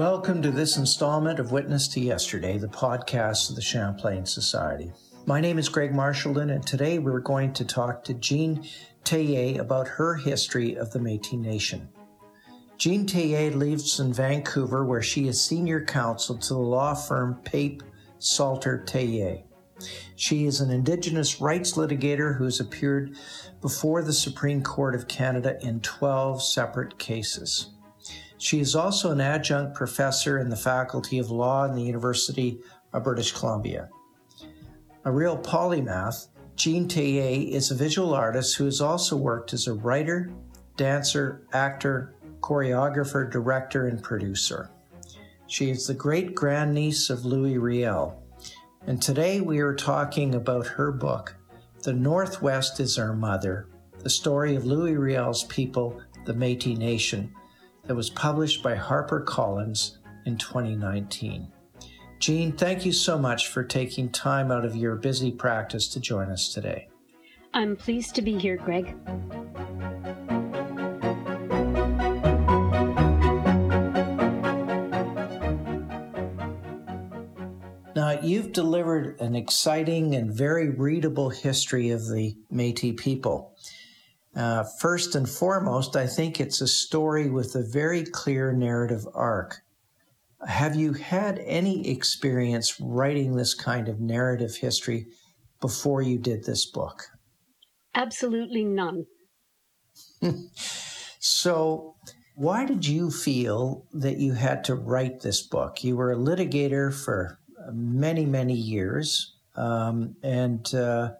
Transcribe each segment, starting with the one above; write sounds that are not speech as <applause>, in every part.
Welcome to this installment of Witness to Yesterday, the podcast of the Champlain Society. My name is Greg Marchildon, and today we're going to talk to Jean Teillet about her history of the Métis Nation. Jean Teillet lives in Vancouver, where she is senior counsel to the law firm Pape Salter Teillet. She is an Indigenous rights litigator who has appeared before the Supreme Court of Canada in 12 separate cases. She is also an adjunct professor in the Faculty of Law in the University of British Columbia. A real polymath, Jean Teillet is a visual artist who has also worked as a writer, dancer, actor, choreographer, director, and producer. She is the great grandniece of Louis Riel, and today we are talking about her book, The Northwest is Our Mother, the story of Louis Riel's people, the Metis Nation, that was published by HarperCollins in 2019. Jean, thank you so much for taking time out of your busy practice to join us today. I'm pleased to be here, Greg. Now, you've delivered an exciting and very readable history of the Metis people. Uh, first and foremost, I think it's a story with a very clear narrative arc. Have you had any experience writing this kind of narrative history before you did this book? Absolutely none. <laughs> so, why did you feel that you had to write this book? You were a litigator for many, many years. Um, and uh,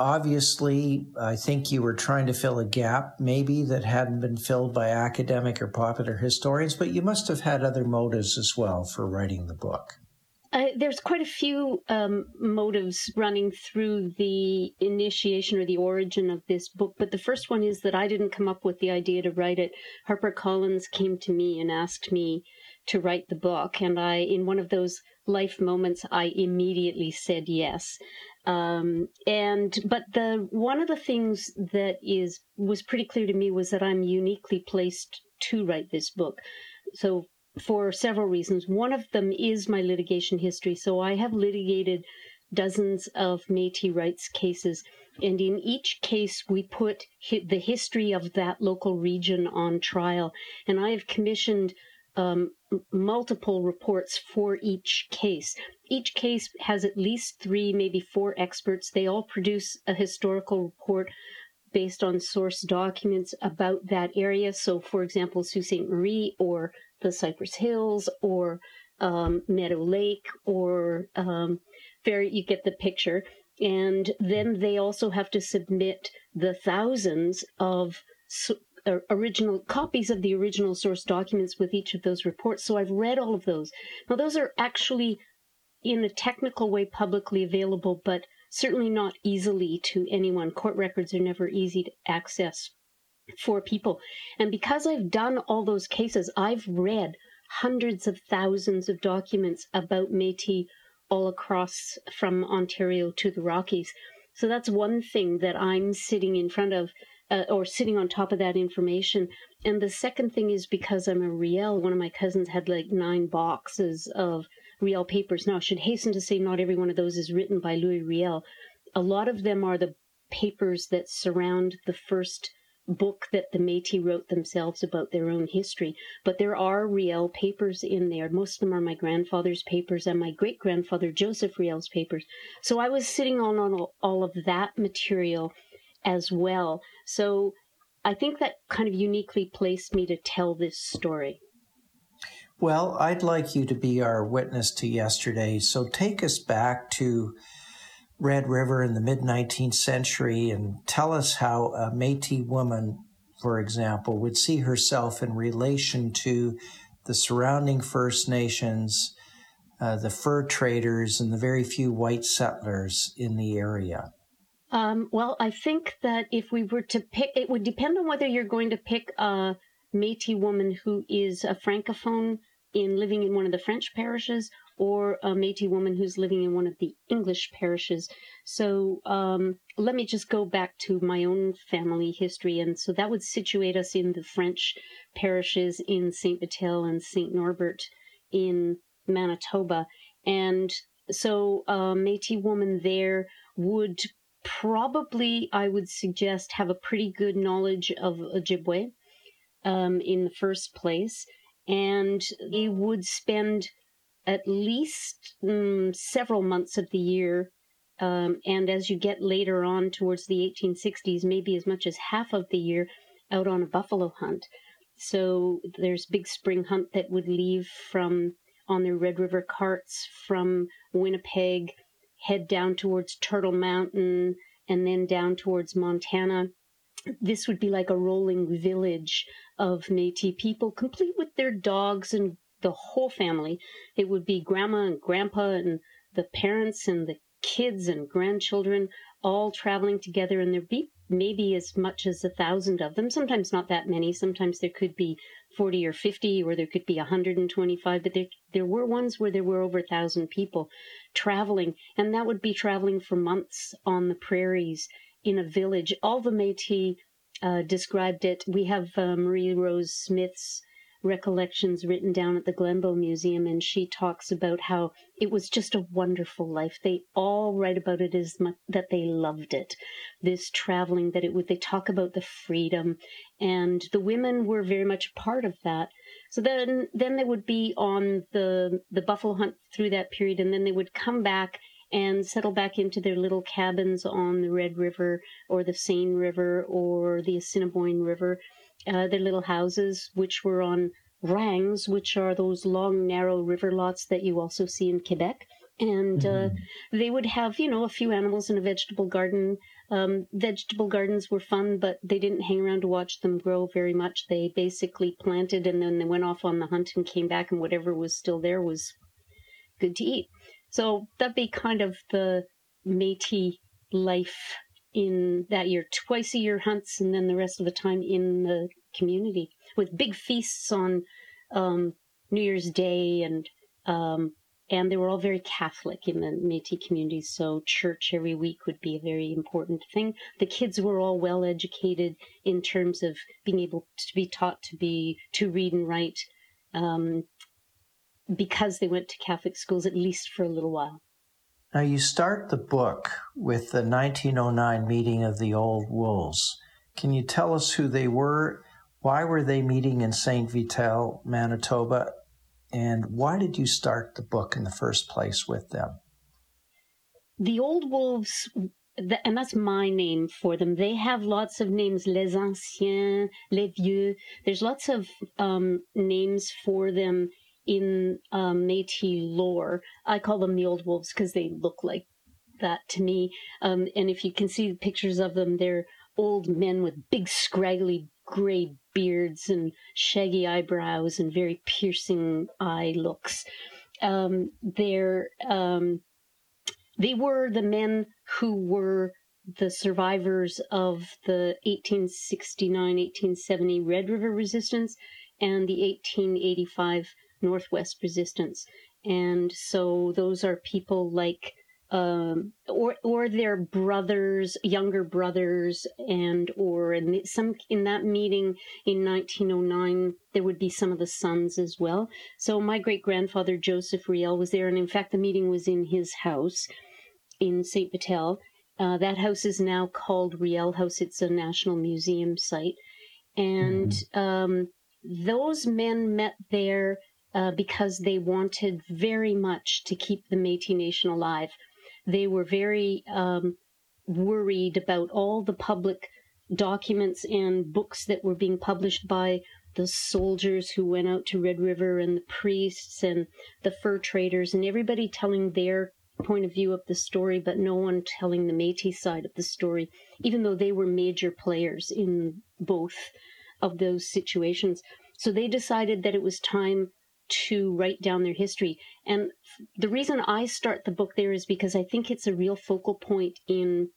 obviously, I think you were trying to fill a gap, maybe that hadn't been filled by academic or popular historians, but you must have had other motives as well for writing the book. Uh, there's quite a few um, motives running through the initiation or the origin of this book, but the first one is that I didn't come up with the idea to write it. HarperCollins came to me and asked me to write the book. And I, in one of those life moments, I immediately said yes. Um, and but the one of the things that is was pretty clear to me was that I'm uniquely placed to write this book. So for several reasons. One of them is my litigation history. So I have litigated dozens of Métis rights cases, and in each case we put the history of that local region on trial. And I have commissioned um, multiple reports for each case. Each case has at least three, maybe four experts. They all produce a historical report based on source documents about that area. So, for example, Sault Ste. Marie or the Cypress Hills or um, Meadow Lake or um, very, you get the picture. And then they also have to submit the thousands of uh, original copies of the original source documents with each of those reports. So I've read all of those. Now, those are actually in a technical way publicly available, but certainly not easily to anyone. Court records are never easy to access for people. And because I've done all those cases, I've read hundreds of thousands of documents about Metis all across from Ontario to the Rockies. So that's one thing that I'm sitting in front of uh, or sitting on top of that information. And the second thing is because I'm a Riel, one of my cousins had like nine boxes of Riel papers. Now, I should hasten to say not every one of those is written by Louis Riel. A lot of them are the papers that surround the first book that the Métis wrote themselves about their own history. But there are Riel papers in there. Most of them are my grandfather's papers and my great grandfather Joseph Riel's papers. So I was sitting on all, all of that material as well. So I think that kind of uniquely placed me to tell this story. Well, I'd like you to be our witness to yesterday. So take us back to Red River in the mid 19th century and tell us how a Metis woman, for example, would see herself in relation to the surrounding First Nations, uh, the fur traders, and the very few white settlers in the area. Um, well, I think that if we were to pick, it would depend on whether you're going to pick a Métis woman who is a francophone in living in one of the French parishes, or a Métis woman who's living in one of the English parishes. So um, let me just go back to my own family history. And so that would situate us in the French parishes in St. Vital and St. Norbert in Manitoba. And so a Métis woman there would probably, I would suggest, have a pretty good knowledge of Ojibwe um, in the first place. And they would spend at least um, several months of the year. Um, and as you get later on towards the 1860s, maybe as much as half of the year out on a buffalo hunt. So there's big spring hunt that would leave from on their Red River carts from Winnipeg, head down towards Turtle Mountain, and then down towards Montana. This would be like a rolling village of Metis people, complete with their dogs and the whole family. It would be grandma and grandpa and the parents and the kids and grandchildren all traveling together, and there'd be maybe as much as a thousand of them. Sometimes not that many. Sometimes there could be 40 or 50, or there could be 125, but there, there were ones where there were over a thousand people traveling, and that would be traveling for months on the prairies in a village. All the Metis uh, described it. We have uh, Marie Rose Smith's recollections written down at the Glenbow Museum, and she talks about how it was just a wonderful life. They all write about it as much that they loved it. This traveling that it would. They talk about the freedom, and the women were very much part of that. So then, then they would be on the the buffalo hunt through that period, and then they would come back and settle back into their little cabins on the Red River or the Seine River or the Assiniboine River uh, their little houses, which were on rangs, which are those long, narrow river lots that you also see in Quebec. And uh, mm-hmm. uh, they would have, you know, a few animals in a vegetable garden. Um, vegetable gardens were fun, but they didn't hang around to watch them grow very much. They basically planted and then they went off on the hunt and came back, and whatever was still there was good to eat. So that'd be kind of the Métis life in that year, twice a year hunts, and then the rest of the time in the community with big feasts on um, New Year's Day and um, and they were all very Catholic in the Métis community, so church every week would be a very important thing. The kids were all well educated in terms of being able to be taught to be to read and write, um, because they went to Catholic schools at least for a little while. Now, you start the book with the 1909 meeting of the Old Wolves. Can you tell us who they were? Why were they meeting in St. Vital, Manitoba? And why did you start the book in the first place with them? The Old Wolves, and that's my name for them. They have lots of names, Les Anciens, Les Vieux. There's lots of um, names for them in um, Métis lore. I call them the old wolves because they look like that to me. Um, and if you can see pictures of them, they're old men with big, scraggly gray beards and shaggy eyebrows and very piercing eye looks. Um, they're um, they were the men who were the survivors of the 1869-1870 Red River Resistance and the 1885 Northwest resistance. And so those are people like um, or or their brothers, younger brothers, and or in some in that meeting in 1909 there would be some of the sons as well. So my great grandfather Joseph Riel was there, and in fact the meeting was in his house in Saint Vital. Uh, that house is now called Riel House. It's a National Museum site, and mm-hmm. um, those men met there uh, because they wanted very much to keep the Métis Nation alive. They were very um, worried about all the public documents and books that were being published by the soldiers who went out to Red River and the priests and the fur traders and everybody telling their point of view of the story, but no one telling the Métis side of the story, even though they were major players in both of those situations. So they decided that it was time to write down their history. And the reason I start the book there is because I think it's a real focal point in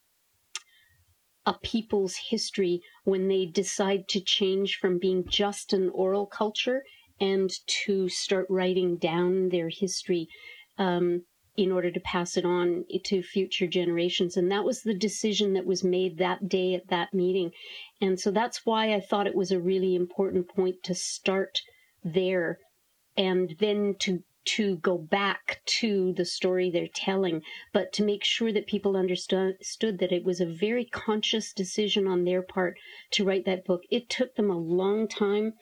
a people's history when they decide to change from being just an oral culture and to start writing down their history. um, in order to pass it on to future generations. And that was the decision that was made that day at that meeting. And so that's why I thought it was a really important point to start there and then to to go back to the story they're telling, but to make sure that people understood that it was a very conscious decision on their part to write that book. It took them a long time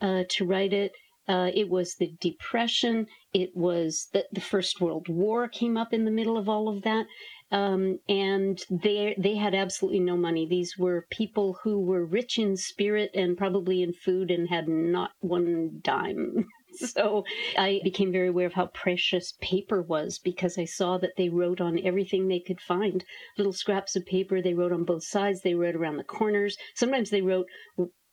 uh, to write it. Uh, it was the Depression. It was that the First World War came up in the middle of all of that. Um, and they they had absolutely no money. These were people who were rich in spirit and probably in food and had not one dime. <laughs> <laughs> so I became very aware of how precious paper was because I saw that they wrote on everything they could find. Little scraps of paper. They wrote on both sides. They wrote around the corners. Sometimes they wrote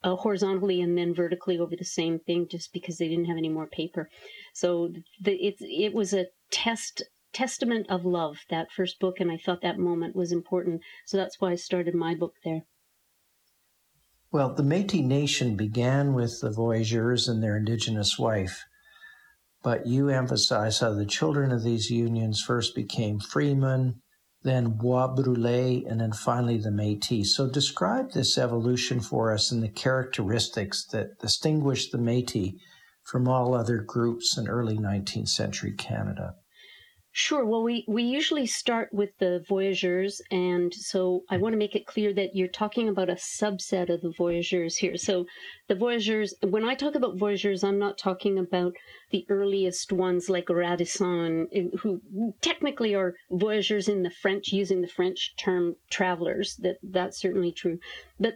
uh, horizontally and then vertically over the same thing just because they didn't have any more paper. So the, it, it was a test testament of love that first book and I thought that moment was important. So that's why I started my book there. Well, the Métis Nation began with the voyageurs and their indigenous wife, but you emphasize how the children of these unions first became freemen, then Bois Brûlés, and then finally the Métis. So describe this evolution for us and the characteristics that distinguish the Métis from all other groups in early 19th century Canada. Sure. Well, we, we usually start with the voyageurs. And so I want to make it clear that you're talking about a subset of the voyageurs here. So the voyageurs, when I talk about voyageurs, I'm not talking about the earliest ones like Radisson, eh, who technically are voyageurs in the French, using the French term travelers. That That's certainly true. But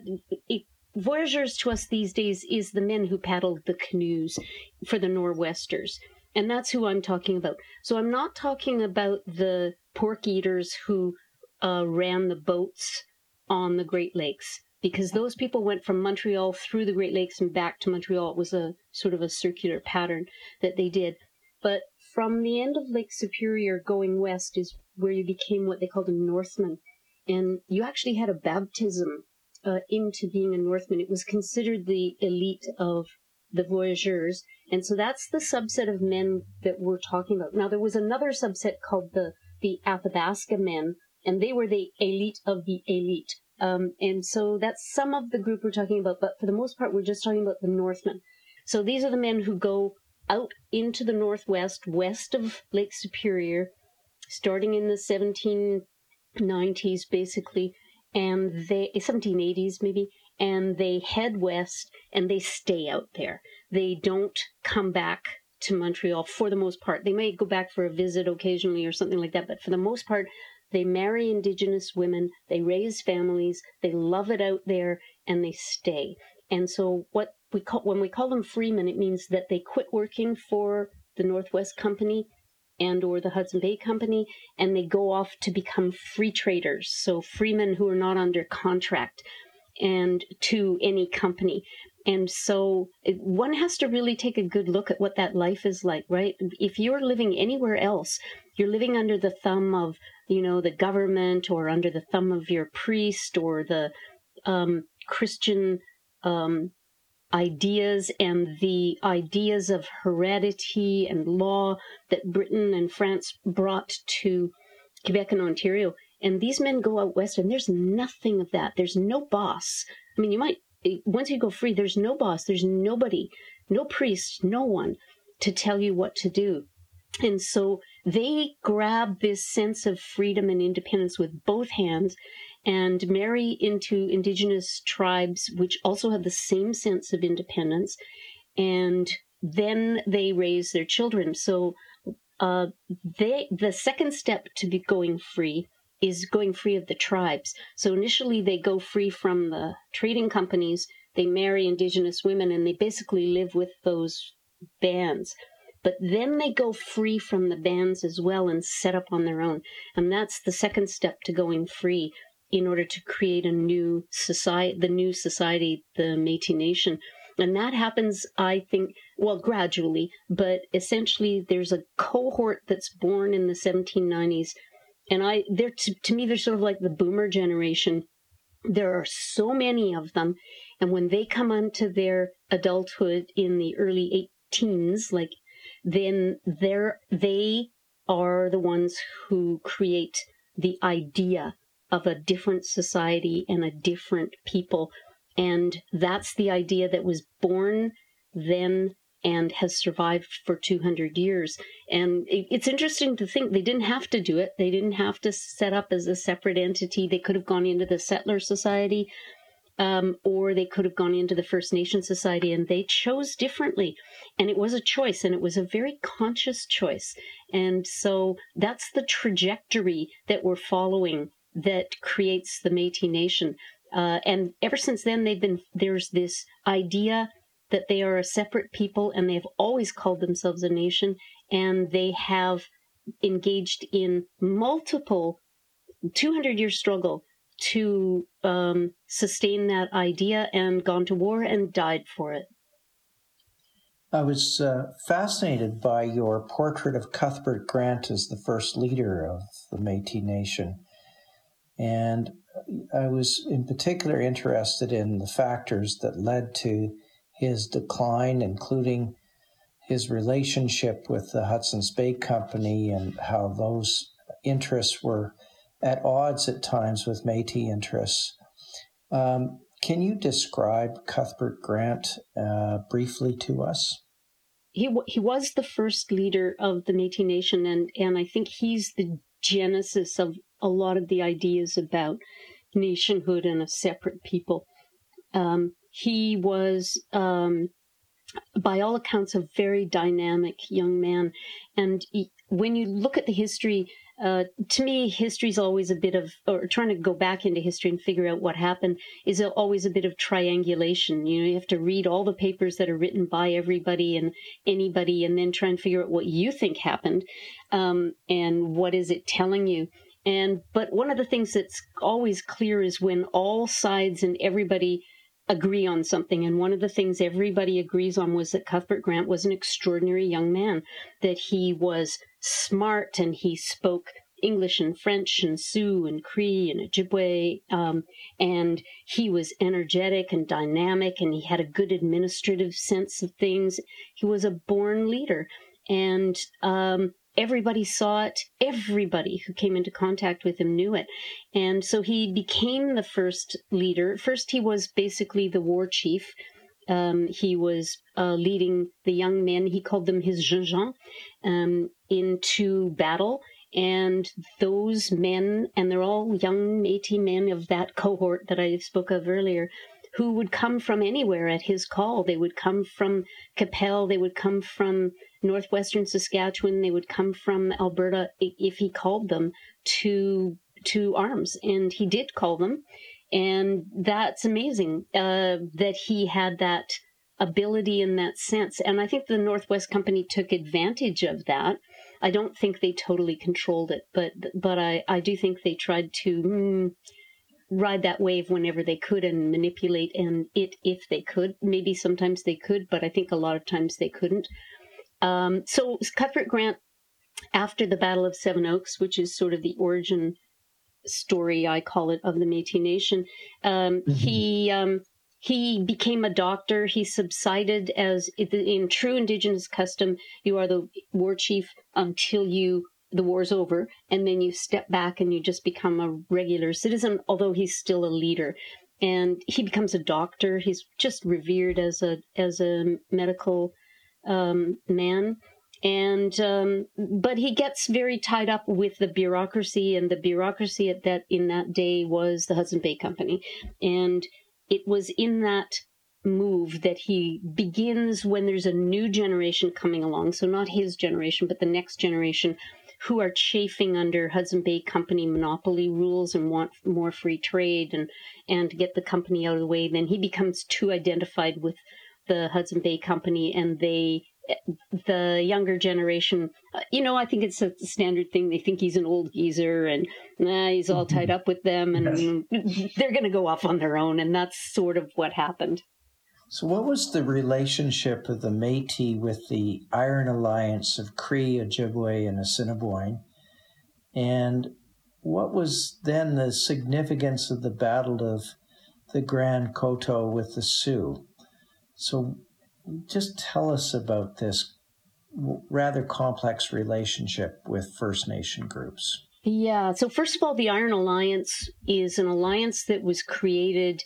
it, voyageurs to us these days is the men who paddled the canoes for the Nor'westers. And that's who I'm talking about. So I'm not talking about the pork eaters who uh, ran the boats on the Great Lakes, because those people went from Montreal through the Great Lakes and back to Montreal. It was a sort of a circular pattern that they did. But from the end of Lake Superior going west is where you became what they called a Northman. And you actually had a baptism uh, into being a Northman. It was considered the elite of the voyageurs. And so that's the subset of men that we're talking about. Now, there was another subset called the, the Athabasca men, and they were the elite of the elite. Um, and so that's some of the group we're talking about, but for the most part, we're just talking about the Northmen. So these are the men who go out into the Northwest, west of Lake Superior, starting in the 1790s, basically, and they, 1780s maybe, and they head west and they stay out there. They don't come back to Montreal for the most part. They may go back for a visit occasionally or something like that, but for the most part, they marry Indigenous women, they raise families, they love it out there, and they stay. And so, what we call when we call them freemen, it means that they quit working for the Northwest Company and or the Hudson Bay Company, and they go off to become free traders. So freemen who are not under contract and to any company. And so one has to really take a good look at what that life is like, right? If you're living anywhere else, you're living under the thumb of, you know, the government or under the thumb of your priest or the um, Christian um, ideas and the ideas of heredity and law that Britain and France brought to Quebec and Ontario. And these men go out west and there's nothing of that. There's no boss. I mean, you might, once you go free, there's no boss. There's nobody, no priest, no one to tell you what to do. And so they grab this sense of freedom and independence with both hands and marry into indigenous tribes, which also have the same sense of independence. And then they raise their children. So uh, they the second step to be going free is going free of the tribes. So initially they go free from the trading companies, they marry indigenous women, and they basically live with those bands. But then they go free from the bands as well and set up on their own. And that's the second step to going free in order to create a new society, the new society, the Métis Nation. And that happens, I think, well, gradually, but essentially there's a cohort that's born in the 1790s and I they're to, to me they're sort of like the boomer generation. There are so many of them, and when they come onto their adulthood in the early 18s, like then they're they are the ones who create the idea of a different society and a different people. And that's the idea that was born then and has survived for 200 years. And it's interesting to think they didn't have to do it. They didn't have to set up as a separate entity. They could have gone into the settler society um, or they could have gone into the First Nation Society, and they chose differently. And it was a choice, and it was a very conscious choice. And so that's the trajectory that we're following that creates the Métis Nation. Uh, and ever since then, they've been there's this idea that they are a separate people, and they've always called themselves a nation, and they have engaged in multiple 200 year struggle to um, sustain that idea and gone to war and died for it. I was uh, fascinated by your portrait of Cuthbert Grant as the first leader of the Metis Nation. And I was in particular interested in the factors that led to his decline, including his relationship with the Hudson's Bay Company and how those interests were at odds at times with Métis interests. Um, can you describe Cuthbert Grant uh, briefly to us? He, he was the first leader of the Métis Nation, and, and I think he's the genesis of a lot of the ideas about nationhood and a separate people. Um, he was, um, by all accounts, a very dynamic young man. And he, when you look at the history uh, to me, history is always a bit of, or trying to go back into history and figure out what happened is always a bit of triangulation. You know, you have to read all the papers that are written by everybody and anybody, and then try and figure out what you think happened, um, and what is it telling you. And but one of the things that's always clear is when all sides and everybody agree on something. And one of the things everybody agrees on was that Cuthbert Grant was an extraordinary young man, that he was smart and he spoke English and French and Sioux and Cree and Ojibwe. Um, and he was energetic and dynamic and he had a good administrative sense of things. He was a born leader. And um, everybody saw it. Everybody who came into contact with him knew it. And so he became the first leader. First, he was basically the war chief. Um, he was uh, leading the young men, he called them his jeunes, um, into battle. And those men, and they're all young Métis men of that cohort that I spoke of earlier, who would come from anywhere at his call. They would come from Qu'Appelle, they would come from northwestern Saskatchewan. They would come from Alberta if he called them to to arms, and he did call them, and that's amazing uh, that he had that ability in that sense. And I think the Northwest Company took advantage of that. I don't think they totally controlled it, but but I I do think they tried to. Mm, ride that wave whenever they could and manipulate and it if they could maybe sometimes they could but i think a lot of times they couldn't um, so Cuthbert Grant, after the Battle of Seven Oaks, which is sort of the origin story, I call it, of the Métis Nation, um, mm-hmm. he um, he became a doctor. He subsided as in true Indigenous custom. You are the war chief until you the war's over, and then you step back and you just become a regular citizen. Although he's still a leader, and he becomes a doctor. He's just revered as a as a medical um, man. And um, but he gets very tied up with the bureaucracy, and the bureaucracy at that in that day was the Hudson Bay Company, and it was in that move that he begins when there's a new generation coming along. So not his generation, but the next generation who are chafing under Hudson Bay Company monopoly rules and want more free trade and and get the company out of the way. Then he becomes too identified with the Hudson Bay Company, and they the younger generation, uh, you know, I think it's a standard thing. They think he's an old geezer and nah, he's all tied up with them and yes. <laughs> they're going to go off on their own. And that's sort of what happened. So, what was the relationship of the Metis with the Iron Alliance of Cree, Ojibwe, and Assiniboine? And what was then the significance of the Battle of the Grand Coteau with the Sioux? So, just tell us about this rather complex relationship with First Nation groups. Yeah. So, first of all, the Iron Alliance is an alliance that was created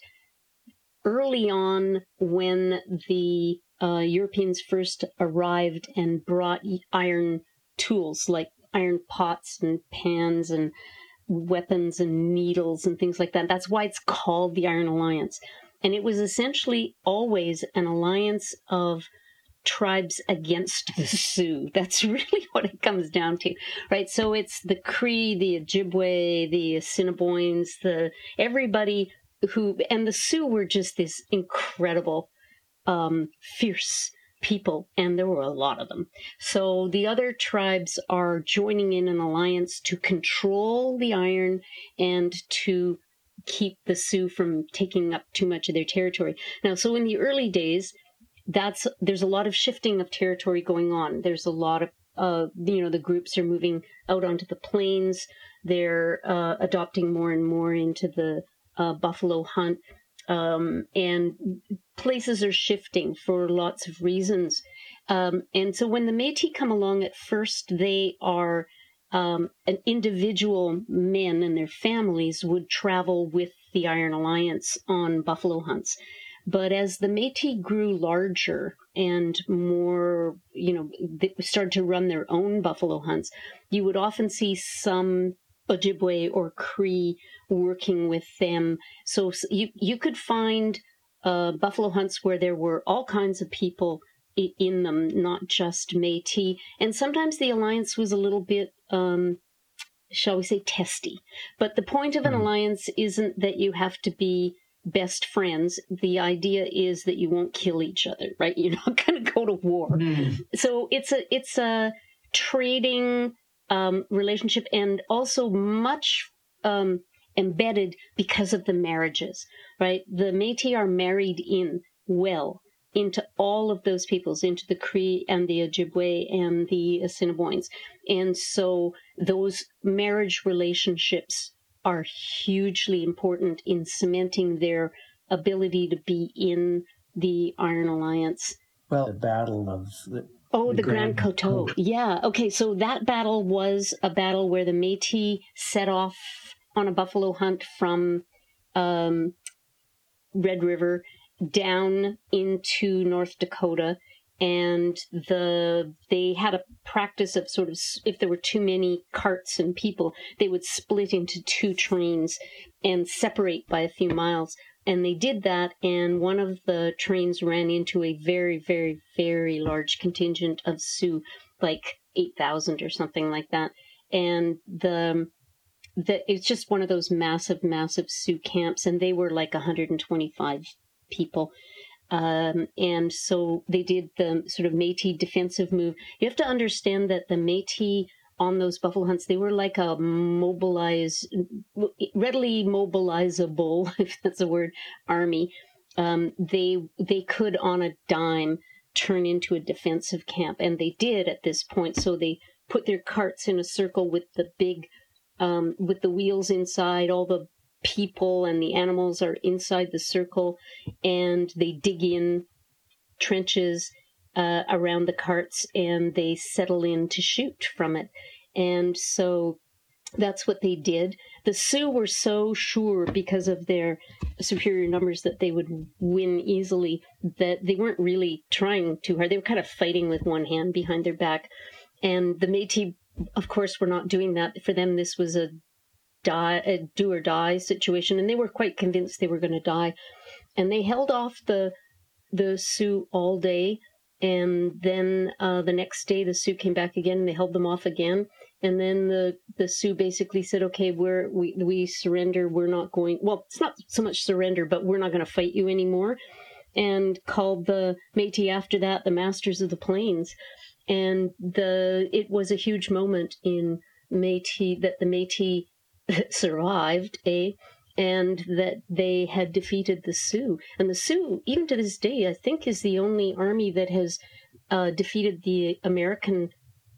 early on when the uh, Europeans first arrived and brought iron tools like iron pots and pans and weapons and needles and things like that. That's why it's called the Iron Alliance. And it was essentially always an alliance of tribes against the Sioux. <laughs> That's really what it comes down to, right? So it's the Cree, the Ojibwe, the Assiniboines, the everybody who, and the Sioux were just this incredible, um, fierce people, and there were a lot of them. So the other tribes are joining in an alliance to control the iron and to keep the Sioux from taking up too much of their territory. Now, so in the early days, that's there's a lot of shifting of territory going on. There's a lot of uh, you know the groups are moving out onto the plains. They're uh, adopting more and more into the uh, buffalo hunt, um, and places are shifting for lots of reasons. Um, and so when the Métis come along, at first they are um, an individual men and their families would travel with the Iron Alliance on buffalo hunts. But as the Métis grew larger and more, you know, they started to run their own buffalo hunts, you would often see some Ojibwe or Cree working with them. So you you could find uh, buffalo hunts where there were all kinds of people in them, not just Métis. And sometimes the alliance was a little bit, um, shall we say, testy. But the point of an mm. alliance isn't that you have to be best friends, the idea is that you won't kill each other, right? <laughs> You're not going to go to war. Mm. So it's a it's a trading um, relationship and also much um, embedded because of the marriages, right? The Métis are married in well into all of those peoples, into the Cree and the Ojibwe and the Assiniboines. And so those marriage relationships are hugely important in cementing their ability to be in the Iron Alliance. Well, the Battle of the Oh, the, the Grand, Grand Coteau. Yeah. Okay. So that battle was a battle where the Métis set off on a buffalo hunt from um, Red River down into North Dakota and the they had a practice of sort of if there were too many carts and people they would split into two trains and separate by a few miles. And they did that and one of the trains ran into a very very very large contingent of sioux like 8000 or something like that. And the the it's just one of those massive massive sioux camps and they were like 125 people um, and so they did the sort of Métis defensive move. You have to understand that the Métis on those buffalo hunts, they were like a mobilized, readily mobilizable, <laughs> if that's a word, army. Um, they they could on a dime turn into a defensive camp, and they did at this point. So they put their carts in a circle with the big, um, with the wheels inside, all the people and the animals are inside the circle and they dig in trenches uh, around the carts and they settle in to shoot from it. And so that's what they did. The Sioux were so sure because of their superior numbers that they would win easily that they weren't really trying too hard. They were kind of fighting with one hand behind their back. And the Métis, of course, were not doing that. For them, this was a die, a do or die situation, and they were quite convinced they were going to die, and they held off the the Sioux all day, and then uh, the next day the Sioux came back again, and they held them off again, and then the the Sioux basically said, "Okay, we're we we surrender. We're not going. Well, it's not so much surrender, but we're not going to fight you anymore." And called the Métis after that the Masters of the Plains, and the it was a huge moment in Métis that the Métis <laughs> survived, eh? And that they had defeated the Sioux. And the Sioux, even to this day, I think is the only army that has uh, defeated the American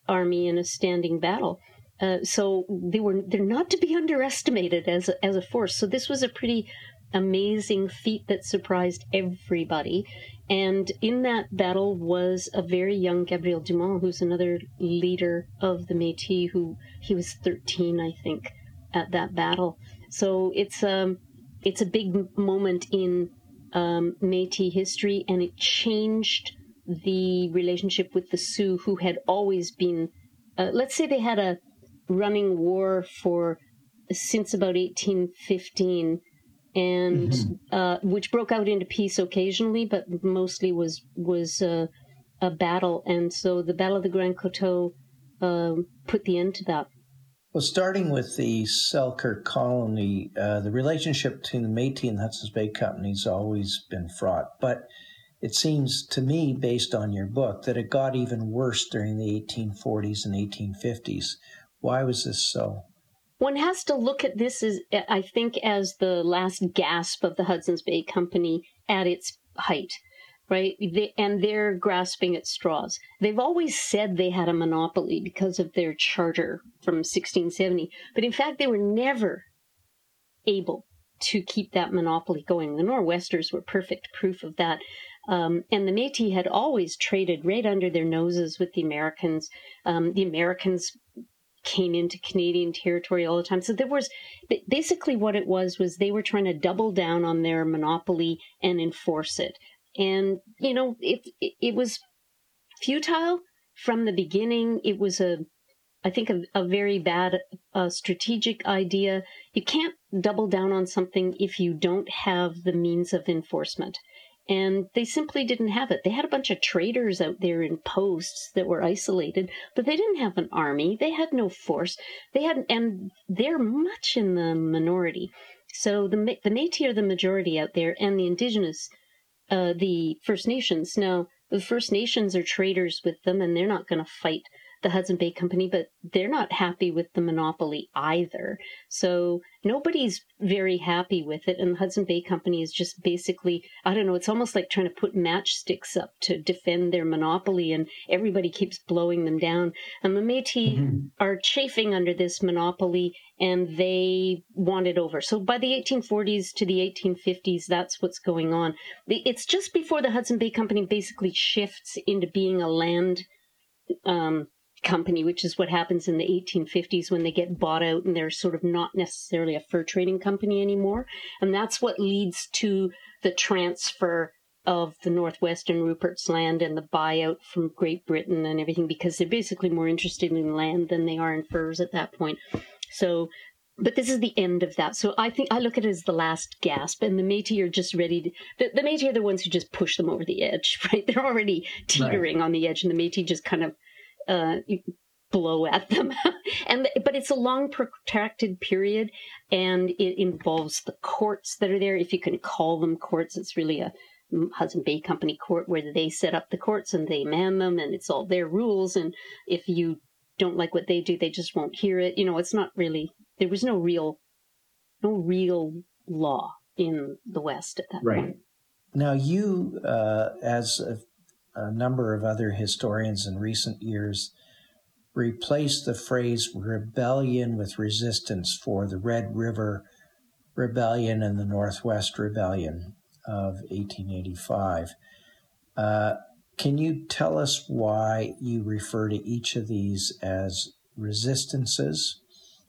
army in a standing battle. Uh, so they were they're not to be <laughs> underestimated as a, as a force. So this was a pretty amazing feat that surprised everybody. And in that battle was a very young Gabriel Dumont, who's another leader of the Métis, who he was 13, I think, at that battle. So it's um it's a big moment in um, Métis history, and it changed the relationship with the Sioux, who had always been, uh, let's say, they had a running war for since about 1815 and mm-hmm. uh, which broke out into peace occasionally, but mostly was was uh, a battle. And so the Battle of the Grand Coteau uh, put the end to that. Well, starting with the Selkirk colony, uh, the relationship between the Métis and the Hudson's Bay Company has always been fraught. But it seems to me, based on your book, that it got even worse during the 1840s and 1850s. Why was this so? one has to look at this as I think as the last gasp of the Hudson's Bay Company at its height, right? They, and they're grasping at straws. They've always said they had a monopoly because of their charter from 1670, but in fact they were never able to keep that monopoly going. The Nor'westers were perfect proof of that. Um, and the Métis had always traded right under their noses with the Americans. Um, the Americans came into Canadian territory all the time. So there was basically what it was was they were trying to double down on their monopoly and enforce it. And you know, it it, was futile from the beginning. It was a I think a, a very bad uh, strategic idea. You can't double down on something if you don't have the means of enforcement and they simply didn't have it. They had a bunch of traders out there in posts that were isolated, but they didn't have an army. They had no force. They had, and they're much in the minority. So the the Métis are the majority out there, and the Indigenous, uh, the First Nations. Now the First Nations are traders with them, and they're not going to fight the Hudson Bay Company, but they're not happy with the monopoly either. So nobody's very happy with it. And the Hudson Bay Company is just basically, I don't know, it's almost like trying to put matchsticks up to defend their monopoly, and everybody keeps blowing them down. And the Metis mm-hmm. are chafing under this monopoly and they want it over. So by the 1840s to the 1850s, that's what's going on. It's just before the Hudson Bay Company basically shifts into being a land um, company, which is what happens in the 1850s when they get bought out and they're sort of not necessarily a fur trading company anymore. And that's what leads to the transfer of the Northwestern Rupert's land and the buyout from Great Britain and everything because they're basically more interested in land than they are in furs at that point. So but this is the end of that. So I think I look at it as the last gasp, and the Métis are just ready. To, the, the Métis are the ones who just push them over the edge, <laughs> right? They're already teetering right. on the edge, and the Métis just kind of uh, blow at them. <laughs> and but it's a long protracted period, and it involves the courts that are there. If you can call them courts, it's really a Hudson Bay Company court where they set up the courts and they man them, and it's all their rules. And if you don't like what they do, they just won't hear it. You know, it's not really. There was no real, no real law in the West at that point. right. point. Now, you, uh, as a number of other historians in recent years replaced the phrase rebellion with resistance for the Red River Rebellion and the Northwest Rebellion of 1885. Uh, can you tell us why you refer to each of these as resistances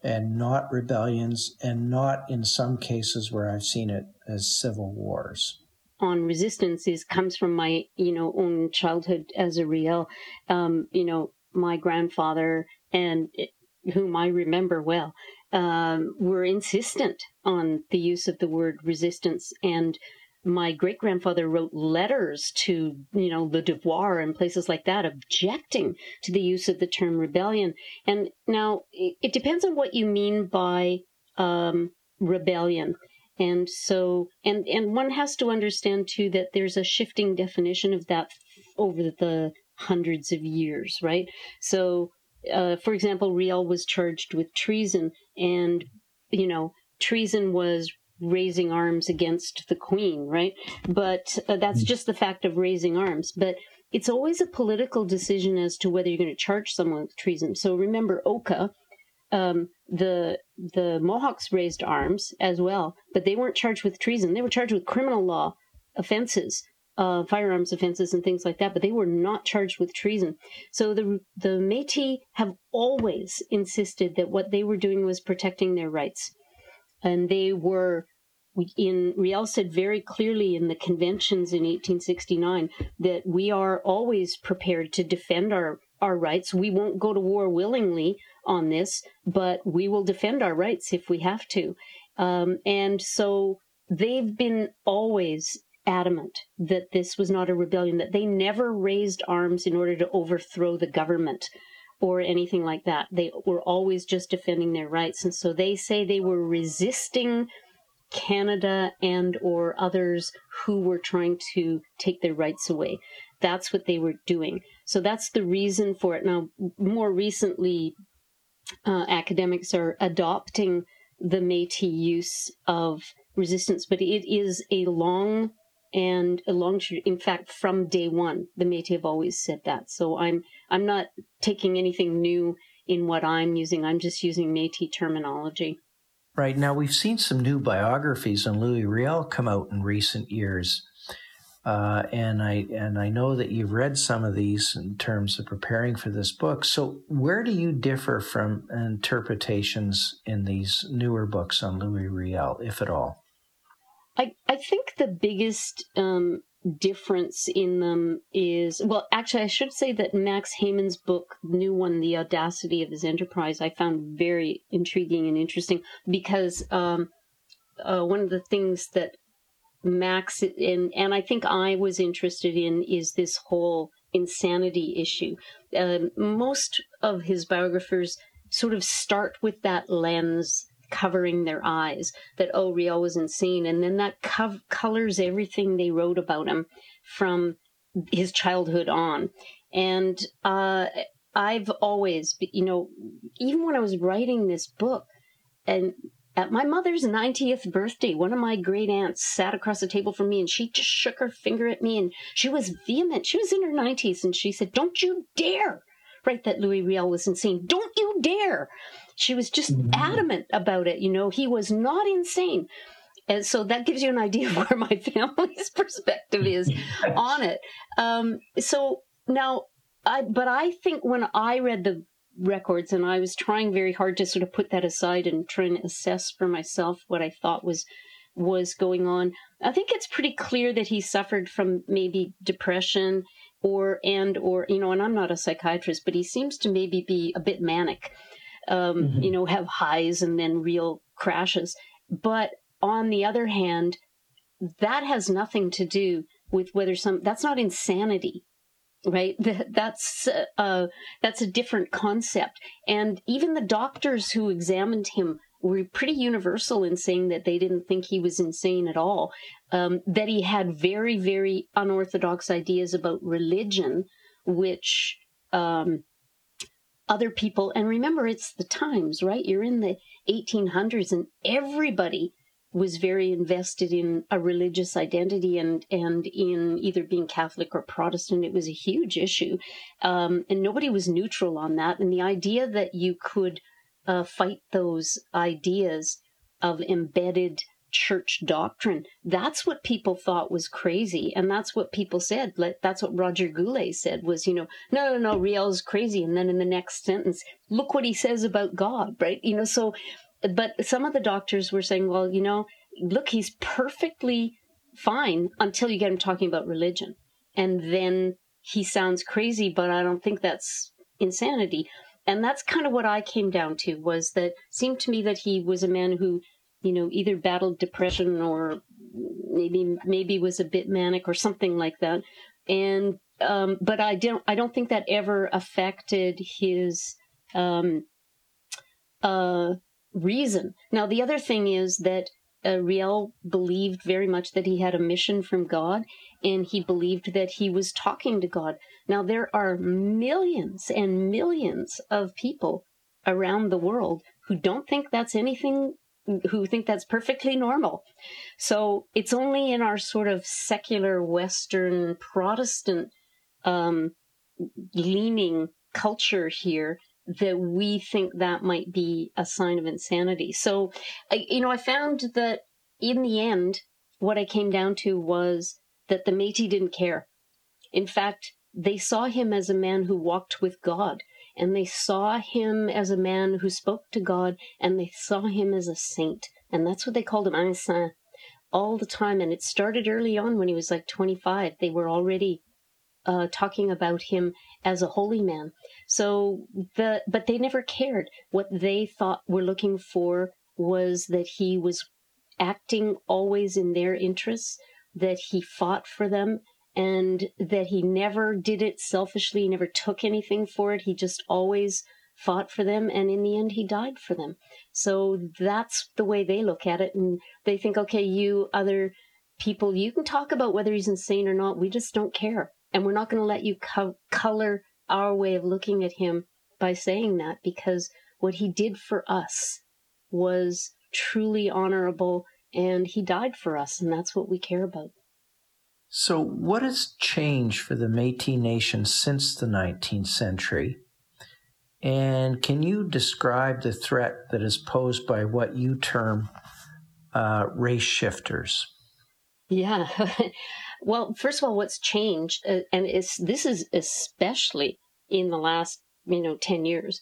and not rebellions, and not in some cases where I've seen it as civil wars? On resistance is comes from my you know own childhood as a Riel Um, you know, my grandfather and it, whom I remember well um, were insistent on the use of the word resistance. And my great grandfather wrote letters to you know the devoir and places like that objecting to the use of the term rebellion. And now it, it depends on what you mean by um, rebellion and so, and, and one has to understand too that there's a shifting definition of that over the hundreds of years, right? So, uh, for example, Riel was charged with treason, and, you know, treason was raising arms against the queen, right? But uh, that's hmm. just the fact of raising arms. But it's always a political decision as to whether you're going to charge someone with treason. So remember, Oka um, the the Mohawks raised arms as well, but they weren't charged with treason. They were charged with criminal law offenses. uh, firearms offenses and things like that, but they were not charged with treason. So the the Métis have always insisted that what they were doing was protecting their rights, and they were. In Riel said very clearly in the conventions in 1869 that we are always prepared to defend our our rights. We won't go to war willingly on this, but we will defend our rights if we have to. Um, and so they've been always adamant that this was not a rebellion, that they never raised arms in order to overthrow the government or anything like that. They were always just defending their rights. And so they say they were resisting Canada and or others who were trying to take their rights away. That's what they were doing. So that's the reason for it. Now, more recently, uh, academics are adopting the Métis use of resistance, but it is a long and a long in fact from day one the métis have always said that. So i'm i'm not taking anything new in what i'm using. I'm just using métis terminology. Right. Now we've seen some new biographies on louis riel come out in recent years uh, and I and I know that you've read some of these in terms of preparing for this book. So where do you differ from interpretations in these newer books on Louis Riel, if at all? I I think the biggest um, difference in them is well, actually, I should say that Max Hamon's book, new one, "The Audacity of His Enterprise," I found very intriguing and interesting because um, uh, one of the things that Max and and I think I was interested in is this whole insanity issue. Uh, most of his biographers sort of start with that lens covering their eyes that oh Riel was insane and then that co- colors everything they wrote about him from his childhood on and uh, I've always you know even when I was writing this book and at my mother's 90th birthday, one of my great aunts sat across the table from me and she just shook her finger at me and she was vehement. She was in her 90s and she said, Don't you dare write that Louis Riel was insane. Don't you dare. She was just mm-hmm. adamant about it. You know, he was not insane. And so that gives you an idea <laughs> of where my family's <laughs> perspective is <laughs> on it. Um, so now, I, but I think when I read the records and I was trying very hard to sort of put that aside and try and assess for myself what I thought was was going on. I think it's pretty clear that he suffered from maybe depression or and or you know and I'm not a psychiatrist but he seems to maybe be a bit manic. Um, mm-hmm. you know have highs and then real crashes. But on the other hand that has nothing to do with whether some that's not insanity right? That's uh, that's a different concept. And even the doctors who examined him were pretty universal in saying that they didn't think he was insane at all. Um, that he had very very unorthodox ideas about religion which um, other people and remember it's the times right? You're in the 1800s and everybody was very invested in a religious identity and and in either being Catholic or Protestant. It was a huge issue, um, and nobody was neutral on that. And the idea that you could uh, fight those ideas of embedded church doctrine that's what people thought was crazy. And that's what people said. That's what roger goulet said was you know no no no riel's crazy. And then in the next sentence look what he says about god right? You know so but some of the doctors were saying, well, you know, look, he's perfectly fine until you get him talking about religion. And then he sounds crazy, but I don't think that's insanity. And that's kind of what I came down to was that seemed to me that he was a man who, you know, either battled depression or maybe maybe was a bit manic or something like that. And um, but I don't I don't think that ever affected his um, uh, reason. Now, the other thing is that uh, Riel believed very much that he had a mission from God and he believed that he was talking to God. Now, there are millions and millions of people around the world who don't think that's anything, who think that's perfectly normal. So it's only in our sort of secular Western Protestant um, leaning culture here that we think that might be a sign of insanity. So, I, you know, I found that in the end, what I came down to was that the Métis didn't care. In fact, they saw him as a man who walked with God, and they saw him as a man who spoke to God, and they saw him as a saint. And that's what they called him, un saint, all the time. And it started early on when he was like 25. They were already uh, talking about him as a holy man. So the, but they never cared. What they thought were looking for was that he was acting always in their interests, that he fought for them, and that he never did it selfishly, he never took anything for it. He just always fought for them, and in the end, he died for them. So that's the way they look at it, and they think, okay, you other people, you can talk about whether he's insane or not. We just don't care, and we're not going to let you co- color our way of looking at him by saying that because what he did for us was truly honorable and he died for us and that's what we care about. So what has changed for the metis nation since the 19th century? And can you describe the threat that is posed by what you term uh, race shifters? Yeah <laughs> well first of all what's changed uh, and it's this is especially in the last you know 10 years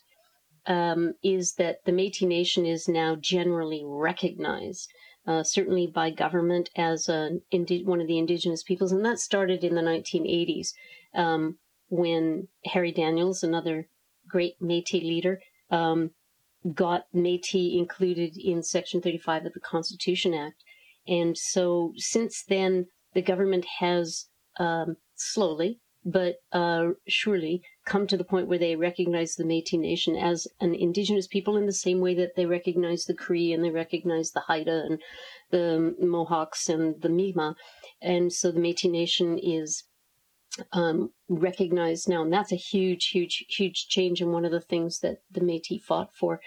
um, is that the Métis Nation is now generally recognized, uh, certainly by government as a, one of the indigenous peoples, and that started in the 1980s um, when Harry Daniels, another great Métis leader, um, got Métis included in Section 35 of the Constitution Act, and so since then the government has um, slowly but uh, surely come to the point where they recognize the Métis Nation as an indigenous people in the same way that they recognize the Cree and they recognize the Haida and the Mohawks and the Mi'kmaq. And so the Métis Nation is um, recognized now, and that's a huge, huge, huge change and one of the things that the Métis fought for.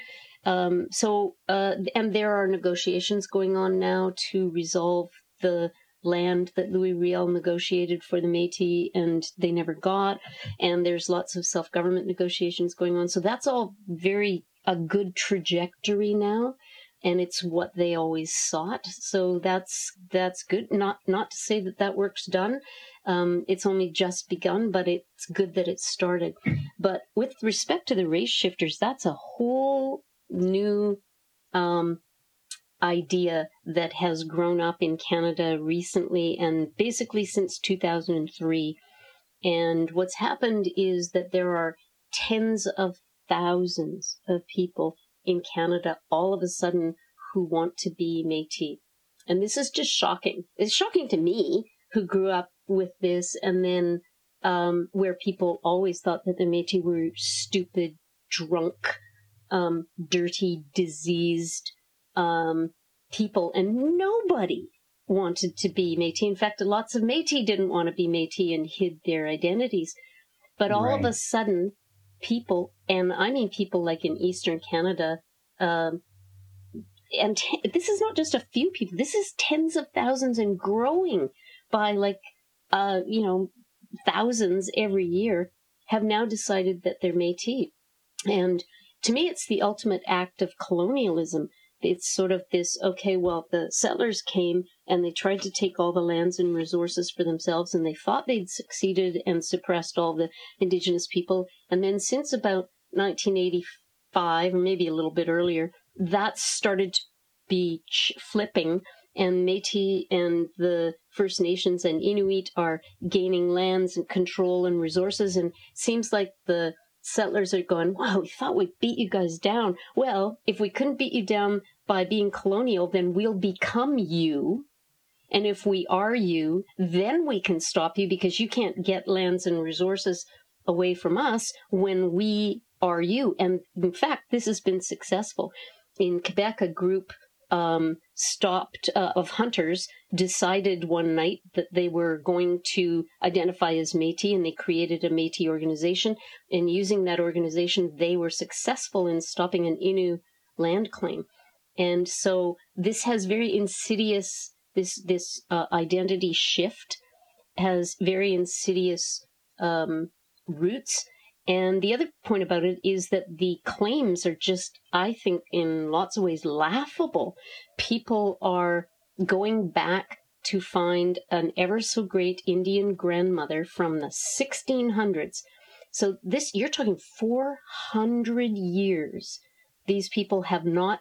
Um, so, uh, and there are negotiations going on now to resolve the land that Louis Riel negotiated for the Métis and they never got. And there's lots of self government negotiations going on. So that's all very a good trajectory now. And it's what they always sought, so that's that's good. Not not to say that that work's done. Um, it's only just begun, but it's good that it started. But with respect to the race shifters, that's a whole new um, idea that has grown up in Canada recently and basically since 2003. And what's happened is that there are tens of thousands of people in Canada all of a sudden who want to be Metis. And this is just shocking. It's shocking to me who grew up with this and then um, where people always thought that the Metis were stupid, drunk, um, dirty, diseased, um, people, and nobody wanted to be Métis. In fact, lots of Métis didn't want to be Métis and hid their identities. But all right. of a sudden, people, and I mean people like in Eastern Canada, um, and t- <laughs> this is not just a few people. This is tens of thousands and growing by like, uh, you know, thousands every year have now decided that they're Métis. And to me, it's the ultimate act of colonialism it's sort of this okay, well, the settlers came and they tried to take all the lands and resources for themselves, and they thought they'd succeeded and suppressed all the indigenous people. And then since about 1985, or maybe a little bit earlier, that started to be flipping and Métis and the First Nations and Inuit are gaining lands and control and resources. And seems like the settlers are going, wow, we thought we beat you guys down. Well, if we couldn't beat you down by being colonial, then we'll become you. And if we are you, then we can stop you because you can't get lands and resources away from us when we are you. And in fact, this has been successful. In Quebec, a group um, stopped uh, of hunters decided one night that they were going to identify as Métis, and they created a Métis organization. And using that organization, they were successful in stopping an Innu land claim. And so this has very insidious this this uh, identity shift has very insidious um, roots. And the other point about it is that the claims are just, I think, in lots of ways laughable. People are going back to find an ever so great Indian grandmother from the 1600s. So this you're talking 400 years. These people have not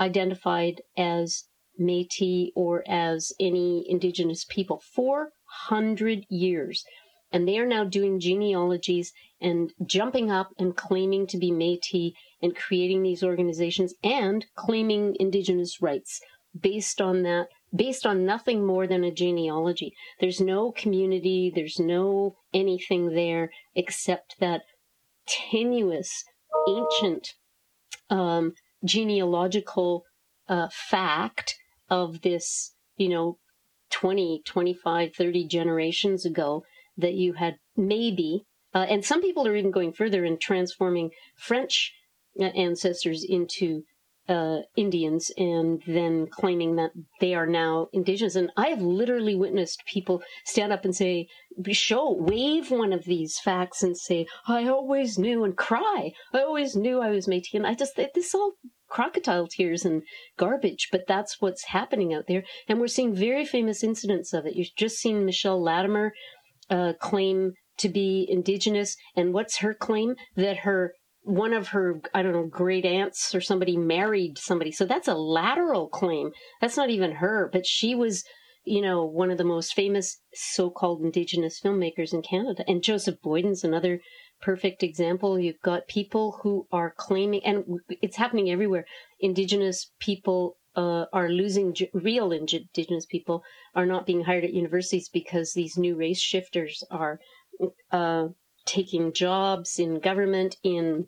identified as Métis or as any indigenous people. 400 years. And they are now doing genealogies and jumping up and claiming to be Métis and creating these organizations and claiming indigenous rights based on that, based on nothing more than a genealogy. There's no community, there's no anything there except that tenuous, ancient um, genealogical uh, fact of this, you know, 20, 25, 30 generations ago that you had maybe, uh, and some people are even going further and transforming French uh, ancestors into uh, Indians and then claiming that they are now indigenous. And I have literally witnessed people stand up and say, show, wave one of these facts and say, I always knew and cry. I always knew I was Métis. And I just, this all crocodile tears and garbage, but that's what's happening out there. And we're seeing very famous incidents of it. You've just seen Michelle Latimer uh, claim to be indigenous. And what's her claim? That her one of her, I don't know, great aunts or somebody married somebody. So that's a lateral claim. That's not even her, but she was, you know, one of the most famous so called Indigenous filmmakers in Canada. And Joseph Boyden's another perfect example. You've got people who are claiming, and it's happening everywhere. Indigenous people uh, are losing real indigenous people are not being hired at universities because these new race shifters are uh, taking jobs in government, in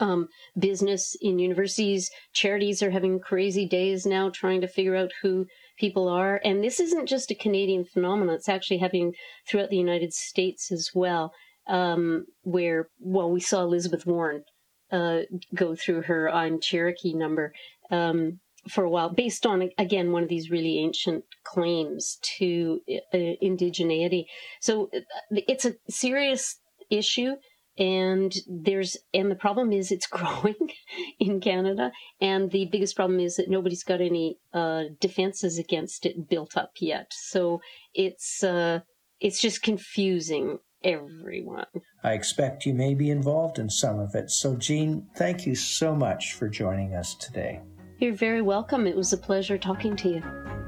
um, business, in universities. Charities are having crazy days now trying to figure out who people are. And this isn't just a Canadian phenomenon, it's actually happening throughout the United States as well, um, where, well, we saw Elizabeth Warren uh, go through her I'm Cherokee number. Um, for a while, based on again one of these really ancient claims to uh, indigeneity. So uh, it's a serious issue and there's and the problem is it's <laughs> growing in Canada and the biggest problem is that nobody's got any uh, defenses against it built up yet. So it's uh, it's just confusing everyone. I expect you may be involved in some of it. So Jean thank you so much for joining us today. You're very welcome. It was a pleasure talking to you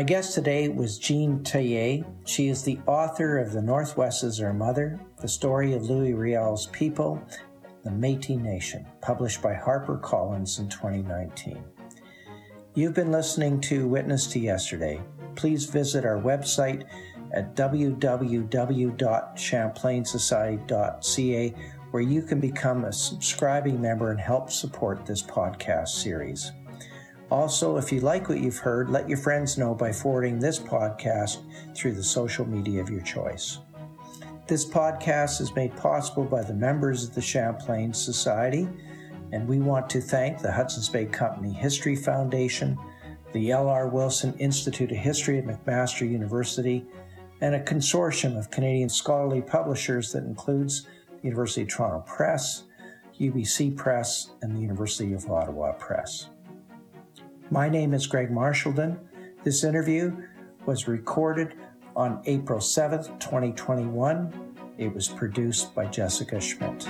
My guest today was Jean Teillet. She is the author of The Northwest is Our Mother, The Story of Louis Riel's People, The Métis Nation, published by HarperCollins in 2019. You've been listening to Witness to Yesterday. Please visit our website at www.champlainsociety.ca where you can become a subscribing member and help support this podcast series. Also, if you like what you've heard, let your friends know by forwarding this podcast through the social media of your choice. This podcast is made possible by the members of the Champlain Society, and we want to thank the Hudson's Bay Company History Foundation, the L.R. Wilson Institute of History at McMaster University, and a consortium of Canadian scholarly publishers that includes University of Toronto Press, UBC Press, and the University of Ottawa Press. My name is Greg Marchildon. This interview was recorded on April 7th, 2021. It was produced by Jessica Schmidt.